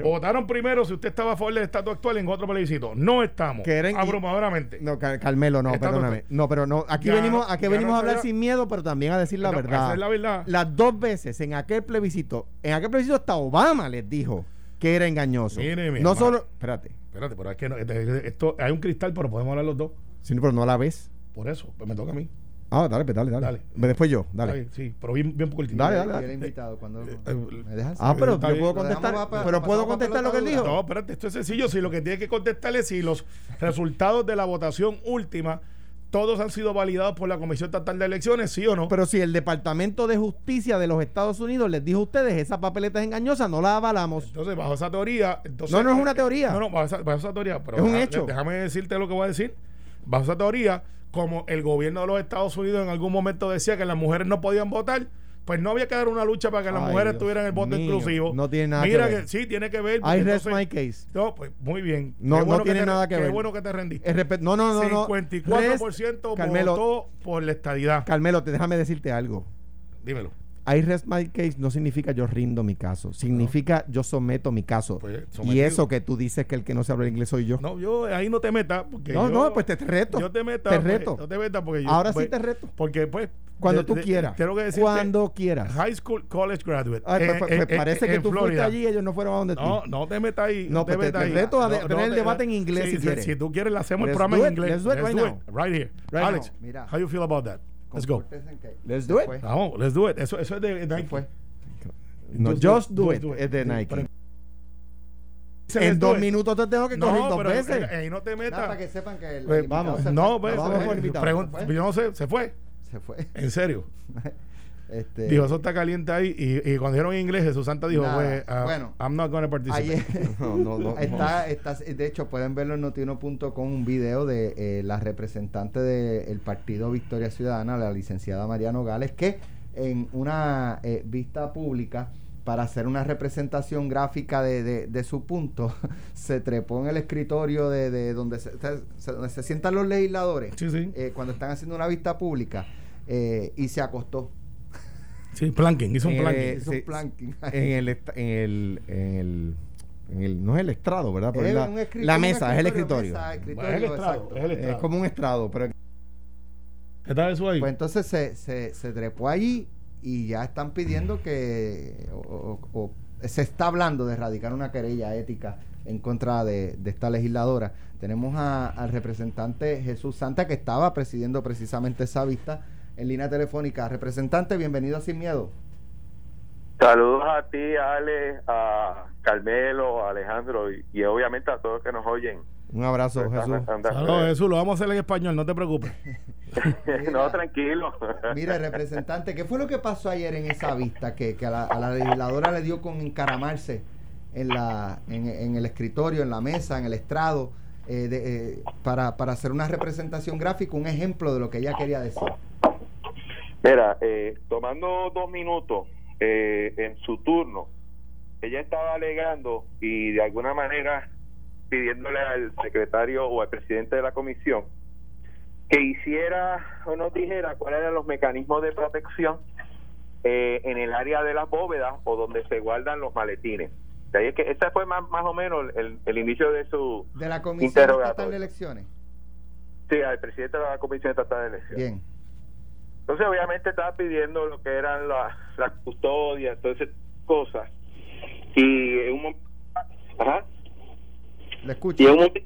votaron primero si usted estaba a favor del estatus actual en otro plebiscito. No estamos. Eran- abrumadoramente. No, Car- Carmelo, no, perdóname. No, pero no, aquí Ya venimos, aquí venimos no a hablar sin miedo, pero también a decir la No, verdad. esa es la verdad. Las dos veces en aquel plebiscito, en aquel plebiscito hasta Obama les dijo que era engañoso. Mire, mi no solo, espérate, Espérate, pero es que no, este- esto, hay un cristal, pero podemos hablar los dos. sí, pero no la ves. Por eso, pues me toca a mí. Ah, dale, pues dale, dale. Dale. Después yo, dale. Sí, pero bien, bien poco el Dale, dale, dale. invitado, cuando eh, ¿Me dejas? Ah, pero yo puedo contestar, pero puedo contestar lo que él dijo. No, espérate, esto es sencillo. Si lo que tiene que contestarle es si los resultados de la votación última, todos han sido validados por la Comisión Estatal de Elecciones, sí o no. Pero si el Departamento de Justicia de los Estados Unidos les dijo a ustedes esa papeleta es engañosa, no la avalamos. entonces, bajo esa teoría. Entonces, No, no es una teoría. No, no, bajo esa, bajo esa teoría. Pero Es un deja- hecho. Déjame decirte lo que voy a decir. Bajo esa teoría, como el gobierno de los Estados Unidos en algún momento decía que las mujeres no podían votar, pues no había que dar una lucha para que las Ay, mujeres Dios tuvieran el voto mío. inclusivo. No tiene nada Mira que ver. sí, tiene que ver. I rest entonces- my case. No, pues muy bien. No- Qué no tiene te- nada que qué ver. bueno que te rendiste. No, no, no, no. 54% Rest- Carmelo, votó por la estadidad. Carmelo, te- déjame decirte algo. Dímelo. I rest my case no significa yo rindo mi caso, significa yo someto mi caso. Pues, y eso que tú dices que el que no se habla inglés soy yo. No, yo ahí no te metas. Porque No, yo- no, pues te, reto. Yo te metas. Te pues, reto. No te metas porque yo. Ahora pues, sí te reto. Porque, pues. Cuando de- tú de- quieras. Tengo que decirte. Cuando quieras. High school, college graduate. Ay, eh, pues, eh, pues, eh, parece eh, que tú fuiste allí y ellos no fueron a donde tú. No, no te metas ahí. No, pues te- metas te ahí. reto a tener el te- debate en inglés si sí, quieres. Si tú quieres, le hacemos el programa en inglés. Let's do it right now. Right here. Alex. Mira. how you feel about that? Let's go. Let's do it. Vamos, let's do it. Eso, eso es de Nike. fue. No, Just Just do Do it, It do it. es de Nike. pero- En dos minutos te tengo que correr No, dos pero veces. eh, ahí no te metas. para que sepan que el, Pues, el invitado vamos. se No, pues, Vamos eh, por invitado. ¿Se fue? yo no sé, se fue. Se fue. En serio. Este, Dijo, eso está caliente ahí. Y, y cuando dijeron en inglés, Jesús Santa dijo, Nada. pues, ah, Bueno. I'm not gonna participate. ayer No, no, no. está, está, de hecho, pueden verlo en notiuno.com un video de eh, la representante del partido Victoria Ciudadana, la licenciada María Nogales, que en una eh, vista pública para hacer una representación gráfica de, de- de su punto, se trepó en el escritorio de, de donde, se, se- donde se sientan los legisladores Sí, sí. eh, cuando están haciendo una vista pública eh, y se acostó. Sí, planking, hizo un Eh, planking. Hizo un planking. en el, en el, en el, en el- no es el estrado, ¿verdad? Pero Es la, mesa, es el escritorio. mesa, es el escritorio, estrado, exacto. es el estrado. Es como un estrado, pero ¿Está eso ahí? Pues entonces se, se, se trepó allí y ya están pidiendo que o, o- o se está hablando de erradicar una querella ética en contra de, de esta legisladora. Tenemos a- al representante Jesús Santa que estaba presidiendo precisamente esa vista en línea telefónica. Representante, bienvenido a Sin Miedo. Saludos a ti, Ale, a Carmelo, a Alejandro y, y obviamente a todos que nos oyen. un abrazo, Jesús. Saludos, Jesús, lo vamos a hacer en español, no te preocupes. no, tranquilo. Mire, representante, ¿qué fue lo que pasó ayer en esa vista que, que a, la, a la legisladora le dio con encaramarse en, la, en, en el escritorio, en la mesa, en el estrado, eh, de, eh, para, para hacer una representación gráfica, un ejemplo de lo que ella quería decir? Mira, eh, tomando dos minutos eh, en su turno, ella estaba alegando y de alguna manera pidiéndole al secretario o al presidente de la comisión que hiciera o nos dijera cuáles eran los mecanismos de protección eh, en el área de las bóvedas o donde se guardan los maletines. De ahí es que ese fue más, más o menos el, el inicio de su... De la Comisión. Estatal de Elecciones. Sí, al presidente de la Comisión Estatal de Elecciones. Bien. Entonces, obviamente, estaba pidiendo lo que eran las la custodias, todas esas cosas. Y en un momento. Ajá. Le escucho. Y en un momento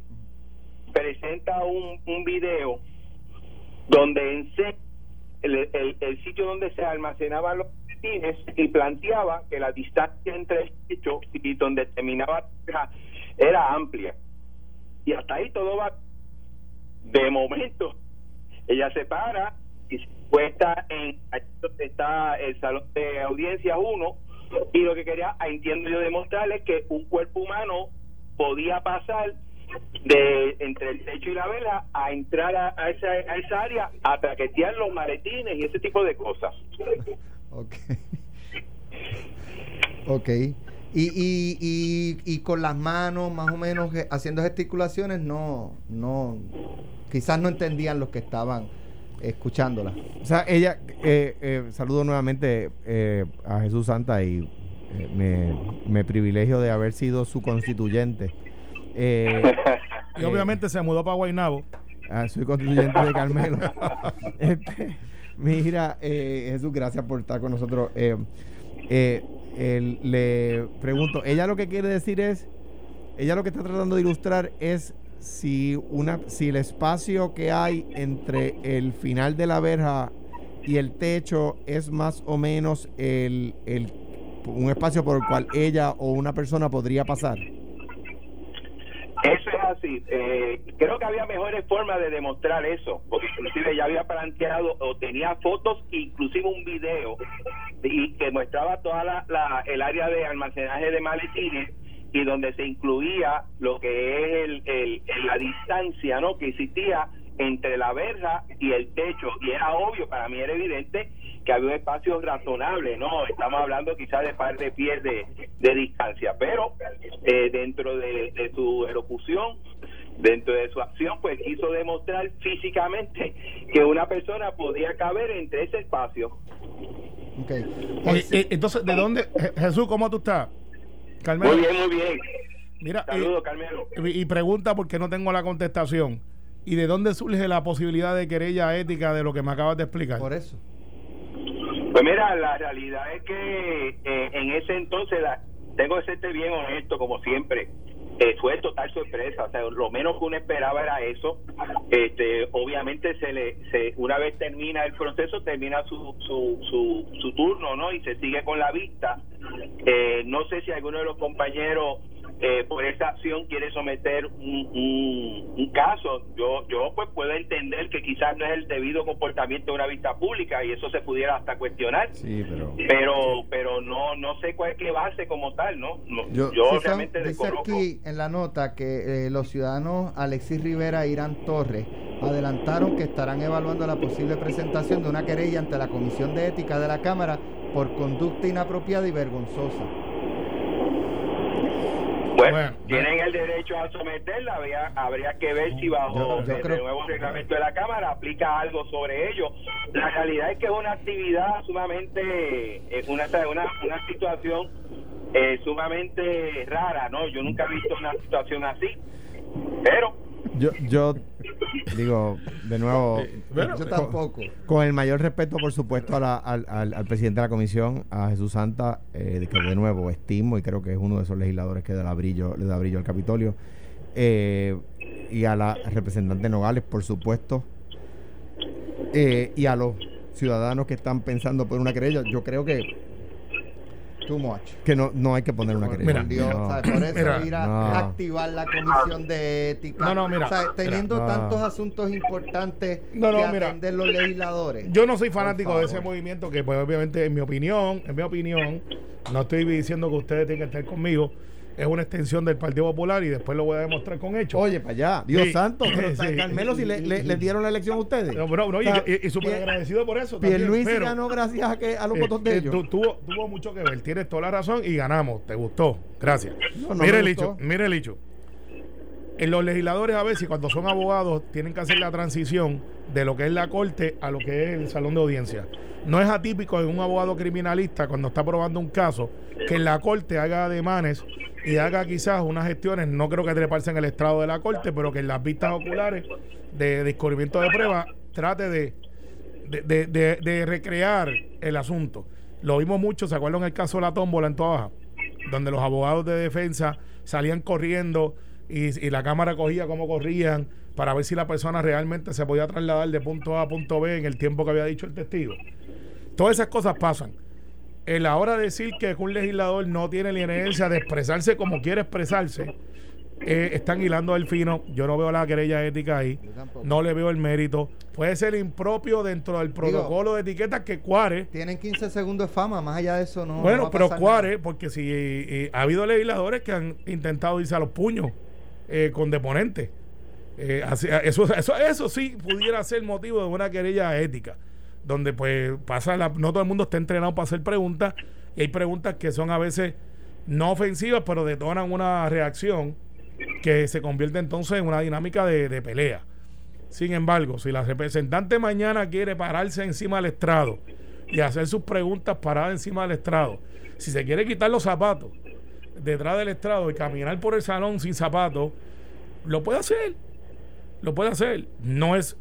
presenta un, un video donde enseña el, el, el sitio donde se almacenaban los boletines y planteaba que la distancia entre el sitio y donde terminaba era, era amplia. Y hasta ahí todo va. De momento, ella se para y se puesta en está el salón de audiencias 1 y lo que quería, entiendo yo, demostrarles que un cuerpo humano podía pasar de entre el techo y la vela a entrar a, a esa, a esa área a traquetear los maletines y ese tipo de cosas. Ok. Ok. Y, y, y, y con las manos más o menos ge- haciendo gesticulaciones, no, no, quizás no entendían los que estaban escuchándola. O sea, ella, eh, eh, saludo nuevamente eh, a Jesús Santa y me, me privilegio de haber sido su constituyente. Y obviamente se mudó para Guaynabo. ah, soy constituyente de Carmelo. Este, mira, eh, Jesús, gracias por estar con nosotros. El- le pregunto, ella lo que quiere decir es, ella lo que está tratando de ilustrar es si una, si el espacio que hay entre el final de la verja y el techo es más o menos el, el un espacio por el cual ella o una persona podría pasar. Eso es así. Eh, creo que había mejores formas de demostrar eso, porque inclusive ya había planteado o tenía fotos, inclusive un video y que mostraba toda la, la- el área de almacenaje de maletines y donde se incluía lo que es el, el- el- la distancia, ¿no? Que existía entre la verja y el techo y era obvio, para mí era evidente que había un espacio razonable, ¿no? Estamos hablando quizás de par de pies de, de distancia, pero eh, dentro de, de su elocución, dentro de su acción, pues quiso demostrar físicamente que una persona podía caber entre ese espacio. Ok. Oye, Es- eh, entonces, ¿de dónde? Je- Jesús, ¿cómo tú estás? Carmelo. Muy bien, muy bien. Mira, eh, Saludos, Carmelo. y, y pregunta porque no tengo la contestación. ¿Y de dónde surge la posibilidad de querella ética de lo que me acabas de explicar? por eso. Pues mira, la realidad es que eh, en ese entonces, la- tengo que serte bien honesto, como siempre. Eh, fue total sorpresa, o sea, lo menos que uno esperaba era eso. Este, obviamente se le, se, una vez termina el proceso, termina su, su, su, su turno, ¿no? Y se sigue con la vista. Eh, no sé si alguno de los compañeros eh, por esa acción quiere someter un, un, caso. Yo yo pues puedo entender que quizás no es el debido comportamiento de una vista pública y eso se pudiera hasta cuestionar. Sí, pero pero pero no no sé cuál es que base como tal, ¿no? yo, realmente dice aquí en la nota que eh, los ciudadanos Alexis Rivera e Irán Torres adelantaron que estarán evaluando la posible presentación de una querella ante la Comisión de Ética de la Cámara por conducta inapropiada y vergonzosa. Bueno, tienen el derecho a someterla, habría, habría que ver si bajo el nuevo reglamento de la Cámara aplica algo sobre ello. La realidad es que es una actividad sumamente, es una, una, una situación eh, sumamente rara, ¿no? Yo nunca he visto una situación así, pero yo, yo digo, de nuevo, yo tampoco. Con, el mayor respeto, por supuesto, a al, al, presidente de la comisión, a Jesús Santa, eh, que de nuevo estimo y creo que es uno de esos legisladores que da brillo, le da brillo al Capitolio, eh, y a la representante Nogales, por supuesto, eh, y a los ciudadanos que están pensando por una querella. Yo creo que que no, no hay que poner una querella. por eso ir a activar la comisión de ética. No, no, mira. teniendo tantos asuntos importantes no, que atender los legisladores. Yo no soy fanático de ese movimiento que, pues, obviamente, en mi opinión, en mi opinión, no estoy diciendo que ustedes tienen que estar conmigo es una extensión del Partido Popular y después lo voy a demostrar con hechos. Oye, para allá, Dios santo, pero Carmelo, si le, dieron la elección a ustedes. No, no, y, súper agradecido por eso. Luis ganó gracias a, que, a los eh, votos de eh, ellos. tuvo, tuvo mucho que ver, tienes toda la razón y ganamos. ¿Te gustó? Gracias. mire el hecho, mire el hecho. En los legisladores a veces cuando son abogados tienen que hacer la transición de lo que es la corte a lo que es el salón de audiencia. No es atípico de un abogado criminalista cuando está probando un caso que en la corte haga ademanes y haga quizás unas gestiones, no creo que treparse en el estrado de la corte, pero que en las vistas oculares de descubrimiento de pruebas trate de, recrear el asunto. Lo vimos mucho, ¿se acuerdan el caso de la tómbola en toda Baja? Donde los abogados de defensa salían corriendo y, y la cámara cogía como corrían para ver si la persona realmente se podía trasladar de punto A a punto B en el tiempo que había dicho el testigo. Todas esas cosas pasan en la hora de decir que un legislador no tiene la inerencia de expresarse como quiere expresarse, eh, están hilando el fino. Yo no veo la querella ética ahí. No le veo el mérito. Puede ser impropio dentro del protocolo de etiquetas que Cuare. Tienen 15 segundos de fama, más allá de eso no. Bueno, pero Cuare, porque si eh, ha habido legisladores que han intentado irse a los puños eh, con deponentes. eso, eso, eso sí pudiera ser motivo de una querella ética donde pues pasa la, no todo el mundo está entrenado para hacer preguntas y hay preguntas que son a veces no ofensivas pero detonan una reacción que se convierte entonces en una dinámica de, pelea. Sin embargo, si la representante mañana quiere pararse encima del estrado y hacer sus preguntas paradas encima del estrado, si se quiere quitar los zapatos detrás del estrado y caminar por el salón sin zapatos, lo puede hacer. Lo puede hacer. No es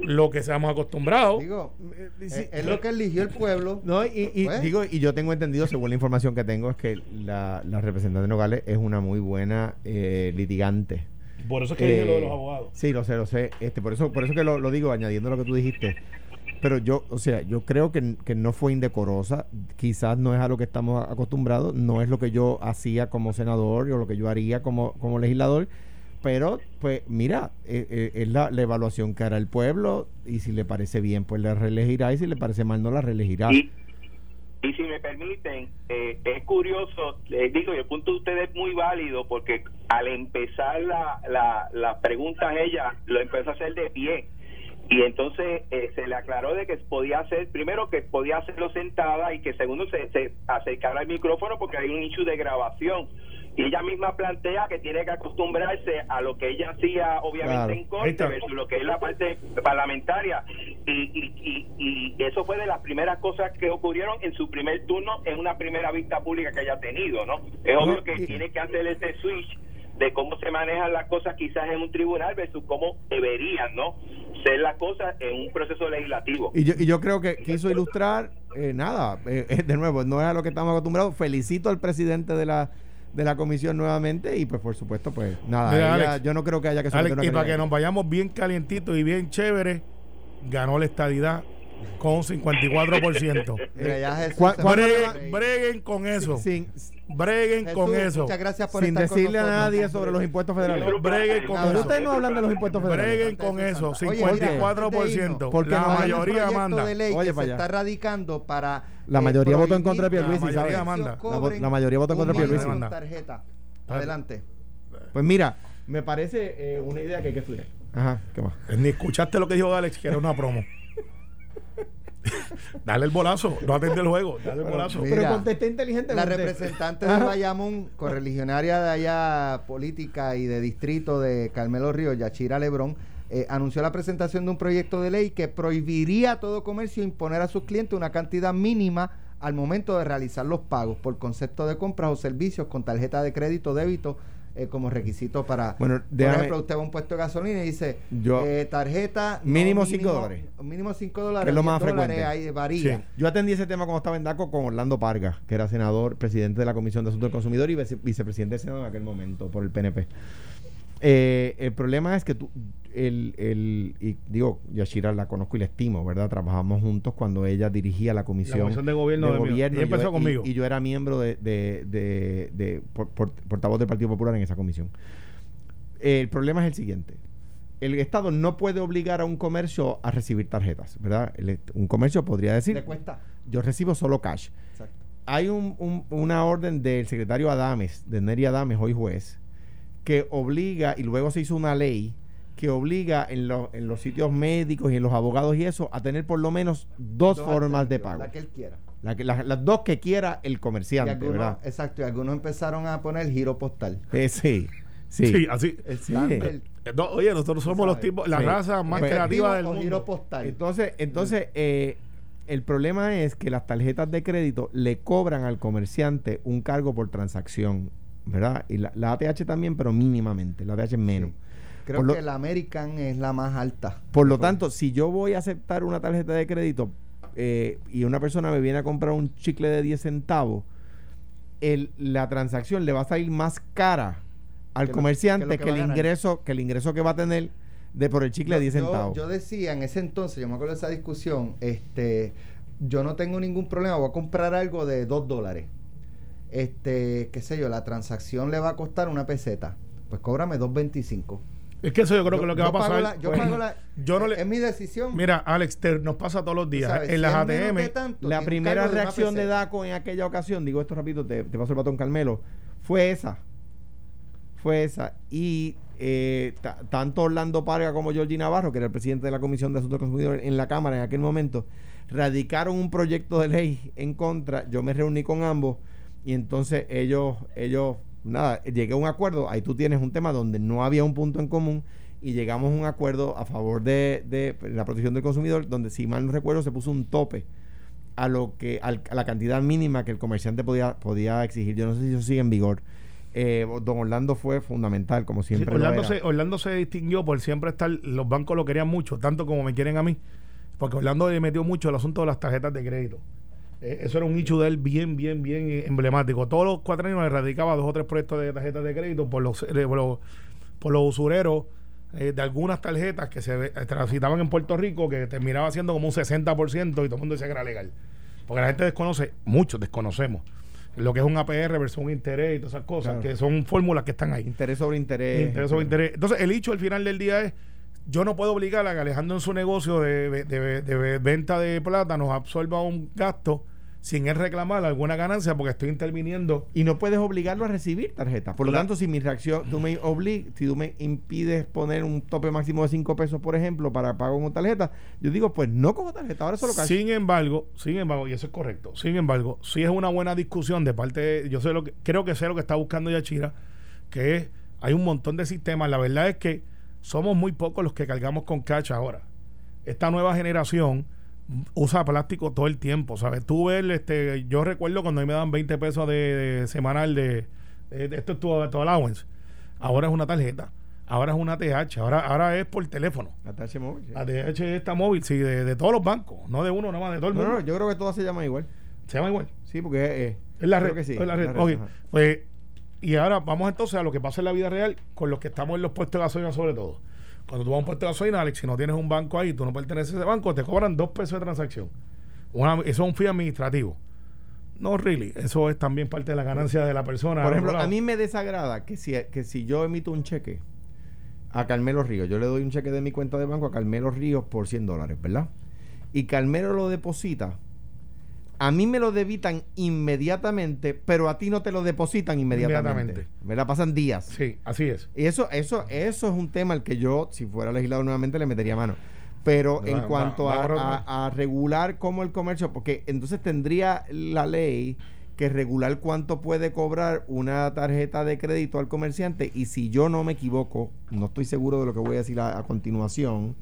lo que seamos acostumbrados. Digo, eh, es, lo que eligió el pueblo. No, y, pues. digo, y yo tengo entendido, según la información que tengo, es que la, representante de Nogales es una muy buena eh, litigante. Por eso es que lo de los eh, abogados. Sí, lo sé, lo sé. Este, por eso, por eso que lo, lo, digo, añadiendo lo que tú dijiste. Pero yo, o sea, yo creo que, que, no fue indecorosa. Quizás no es a lo que estamos acostumbrados. No es lo que yo hacía como senador o lo que yo haría como, como legislador pero pues mira, eh, eh, es la, evaluación que hará el pueblo y si le parece bien pues la reelegirá y si le parece mal no la reelegirá. Y, si me permiten, eh, es curioso, digo, y el punto de ustedes es muy válido porque al empezar la, la, la pregunta ella lo empezó a hacer de pie y entonces se le aclaró de que podía hacer, primero que podía hacerlo sentada y que segundo se, se acercara al micrófono porque hay un issue de grabación. Y ella misma plantea que tiene que acostumbrarse a lo que ella hacía obviamente en corte versus lo que es la parte parlamentaria. Y, y, y, eso fue de las primeras cosas que ocurrieron en su primer turno en una primera vista pública que haya tenido no es obvio que tiene que hacer ese switch de cómo se manejan las cosas quizás en un tribunal versus cómo deberían no ser las cosas en un proceso legislativo y yo, y yo creo que quiso ilustrar eh, nada eh, de nuevo no es a lo que estamos acostumbrados felicito al presidente de la de la comisión nuevamente y pues por supuesto pues nada, Mira, ella- Alex, yo no creo que haya que Alex, una y para que nos vayamos bien calientitos y bien chévere, ganó la estadidad con un 54%. Mira, ya Jesús ¿Cuá- se cuándo fue. le Breguen, breguen con eso. sin, Breguen Jesús, con eso. Muchas gracias por sin estar con decirle a nosotros. nadie sobre los impuestos federales. Breguen con eso. ustedes no hablan de los impuestos federales. Breguen con eso. Oye, mira, antes de 54%. irnos, Porque La mayoría manda. de ley Oye, que para se allá. está radicando para La eh, mayoría votó en contra de Pierluisi, ¿sabes? La mayoría votó en contra de Pierluisi. tarjeta. Adelante. Pues mira, me parece eh, una idea que hay que estudiar. Ajá, ¿qué más? Ni escuchaste lo que dijo Alex, que era una promo. Dale el bolazo, no atende el juego, dale el bolazo. Mira, Pero contesté inteligentemente. La representante de Bayamón, correligionaria de allá política y de distrito de Carmelo Ríos, Yachira Lebrón, eh, anunció la presentación de un proyecto de ley que prohibiría a todo comercio imponer a sus clientes una cantidad mínima al momento de realizar los pagos por concepto de compras o servicios con tarjeta de crédito o débito eh, como requisito para... Bueno, por déjame- ejemplo, usted va a un puesto de gasolina y dice Yo- eh, tarjeta... Mínimo cinco dólares. Mínimo 5 dólares. Que es lo 10 más frecuente. ahí varía. Sí. Yo atendí ese tema cuando estaba en DACO con Orlando Parga, que era senador, presidente de la Comisión de Asuntos del Consumidor y vice- vicepresidente del Senado en aquel momento por el PNP. Eh, el problema es que tú, el, el, y digo, Yashira la conozco y la estimo, ¿verdad? Trabajamos juntos cuando ella dirigía la comisión, comisión de gobierno de gobierno. ella empezó yo- conmigo. Y, y yo era miembro de, de, de- de- por- por- portavoz del Partido Popular en esa comisión. El problema es el siguiente. El Estado no puede obligar a un comercio a recibir tarjetas, ¿verdad? El un comercio podría decir, ¿Le cuesta? yo recibo solo cash. Exacto. Hay un- un- una orden del secretario Adames, de Neri Adames, hoy juez, que obliga, y luego se hizo una ley que obliga en, los- en los sitios médicos y en los abogados y eso a tener por lo menos dos, formas de pago. La que él quiera. La que- la- las dos que quiera el comerciante, algunos, ¿verdad? exacto, y algunos empezaron a poner giro postal. Eh, sí, sí. Sí, así. El Sí. Standard, Eh, no, oye, nosotros somos los tipos, la Sí. raza más Pues, creativa del giro mundo. postal. Entonces, entonces eh, el problema es que las tarjetas de crédito le cobran al comerciante un cargo por transacción, ¿verdad? Y la, la ATH también, pero mínimamente. La ATH es menos. Creo lo- que la American es la más alta. Por lo tanto, si yo voy a aceptar una tarjeta de crédito eh, y una persona me viene a comprar un chicle de 10 centavos, el- la transacción le va a salir más cara al Que lo- comerciante que el ingreso que el ingreso que va a tener de por el chicle de 10 Yo- centavos. Yo, decía en ese entonces, yo me acuerdo de esa discusión, este, yo no tengo ningún problema, voy a comprar algo de 2 dólares. Este, qué sé yo, la transacción le va a costar una peseta. Pues cóbrame 2.25. Es que eso yo creo que lo que va a pago pasar. la- yo pago la- yo no le- es mi decisión. Mira, Alex, te- nos pasa todos los días. sabes, en las ATM, tanto, La primera de reacción de. DACO en aquella ocasión, digo esto rapidito, te, te paso el batón Carmelo, fue esa. Fue esa. Y eh, ta- tanto Orlando Parga como Georgie Navarro, que era el presidente de la Comisión de Asuntos Consumidores en la Cámara en aquel momento, radicaron un proyecto de ley en contra. Yo me reuní con ambos y entonces ellos, ellos, nada, llegué a un acuerdo. Ahí tú tienes un tema donde no había un punto en común y llegamos a un acuerdo a favor de, de la protección del consumidor, donde si mal no recuerdo se puso un tope a lo que a la cantidad mínima que el comerciante podía podía exigir. Yo no sé si eso sigue en vigor. Eh, don Orlando fue fundamental, como Sí, siempre. lo Orlando, se, Orlando se distinguió por siempre estar. Los bancos lo querían mucho, tanto como me quieren a mí. Porque Orlando le metió mucho el asunto de las tarjetas de crédito. Eh, eso era un nicho de él bien, bien, bien emblemático. Todos los cuatro años le radicaba dos o tres proyectos de tarjetas de crédito por los, eh, por los, por los usureros eh, de algunas tarjetas que se transitaban en Puerto Rico que terminaba siendo como un 60% y todo el mundo decía que era legal. Porque la gente desconoce, muchos desconocemos, lo que es un APR versus un interés y todas esas cosas, Claro. que son fórmulas que están ahí. Interés sobre interés. Interés sobre interés. Entonces, el hecho al final del día es: yo no puedo obligar a que Alejandro en su negocio de, de- de- de venta de plata nos absorba un gasto sin él reclamar alguna ganancia porque estoy interviniendo. Y no puedes obligarlo a recibir tarjetas. Por lo Claro. tanto, si mi reacción, tú me obli si tú me impides poner un tope máximo de 5 pesos, por ejemplo, para pago con tarjeta, yo digo, pues no cojo tarjeta, ahora solo cash. Sin embargo, sin embargo, y eso es correcto, sin embargo, sí es una buena discusión de parte de, yo sé lo que, creo que sé lo que está buscando Yachira, que es, hay un montón de sistemas, la verdad es que somos muy pocos los que cargamos con cash ahora. Esta nueva generación usa plástico todo el tiempo, ¿sabes? Tú ves, este, yo recuerdo cuando a mí me daban 20 pesos de, de semanal de, de- de esto es tu, tu allowance, ahora es una tarjeta, ahora es una TH, ahora, ahora es por teléfono. La TH móvil, sí. La TH está móvil, sí, de, de todos los bancos, no de uno, nada más, de todo el No, mundo. no, yo creo que todas se llaman igual. Se llama igual. Sí, porque eh, Es la creo red. que sí. es la red. la Ok, ajá. Pues Y ahora vamos entonces a lo que pasa en la vida real con los que estamos en los puestos de gasolina sobre todo. Cuando tú vas a un puesto de gasolina, Alex, si no tienes un banco ahí, tú no perteneces a ese banco, te cobran dos pesos de transacción. eso es un fee administrativo. No, really. Eso es también parte de la ganancia de la persona. Por ejemplo, a mí me desagrada que si, que si yo emito un cheque a Carmelo Ríos, yo le doy un cheque de mi cuenta de banco a Carmelo Ríos por 100 dólares, ¿verdad? Y Carmelo lo deposita a mí me lo debitan inmediatamente, pero a ti no te lo depositan inmediatamente. Me la pasan días. Sí, así es. Y eso, eso, eso es un tema al que yo, si fuera legislador nuevamente, le metería mano. Pero en cuanto a, regular cómo el comercio, porque entonces tendría la ley que regular cuánto puede cobrar una tarjeta de crédito al comerciante y si yo no me equivoco, no estoy seguro de lo que voy a decir a continuación,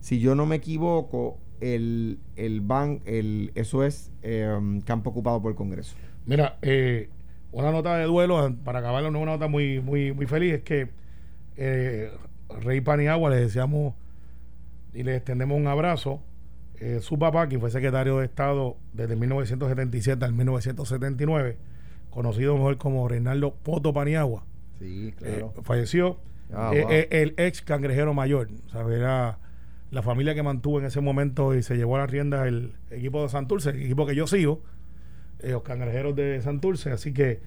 si yo no me equivoco, el, el ban, el, eso es em, campo ocupado por el Congreso. Mira, eh, una nota de duelo, para acabar una nota muy, muy, muy feliz, es que eh, Rey Paniagua le deseamos y le extendemos un abrazo. Eh, su papá, quien fue secretario de Estado desde 1977 al 1979, conocido mejor como Reinaldo Poto Paniagua, sí, claro. falleció. Ah, el ex cangrejero mayor, o era la familia que mantuvo en ese momento y se llevó a la rienda el equipo de Santurce, el equipo que yo sigo, eh, los cangrejeros de Santurce, así que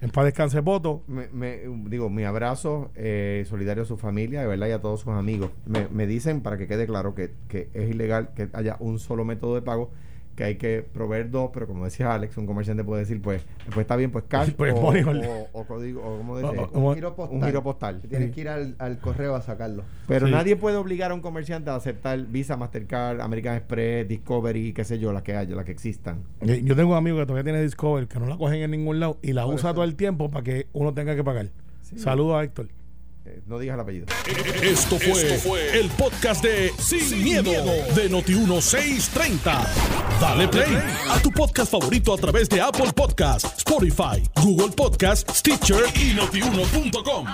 en paz descanse Poto. Me, digo, mi abrazo eh, solidario a su familia, de verdad, y a todos sus amigos. Me, me dicen, para que quede claro, que, que es ilegal que haya un solo método de pago que hay que proveer dos, pero como decía Alex, un comerciante puede decir, pues, pues está bien, pues cash pues, o, código, o como dice, un, giro postal. Un giro postal. Tienes que ir al, correo a sacarlo. Pero nadie puede obligar a un comerciante a aceptar Visa, Mastercard, American Express, Discovery, qué sé yo, las que haya, las que existan. Yo tengo un amigo que todavía tiene Discovery, que no la cogen en ningún lado y la usa todo el tiempo para que uno tenga que pagar. Saludos a Héctor. Eh, no digas el apellido. Esto fue, el podcast de Sin, miedo, de Noti1630. Dale play a tu podcast favorito a través de Apple Podcasts, Spotify, Google Podcasts, Stitcher y notiuno.com.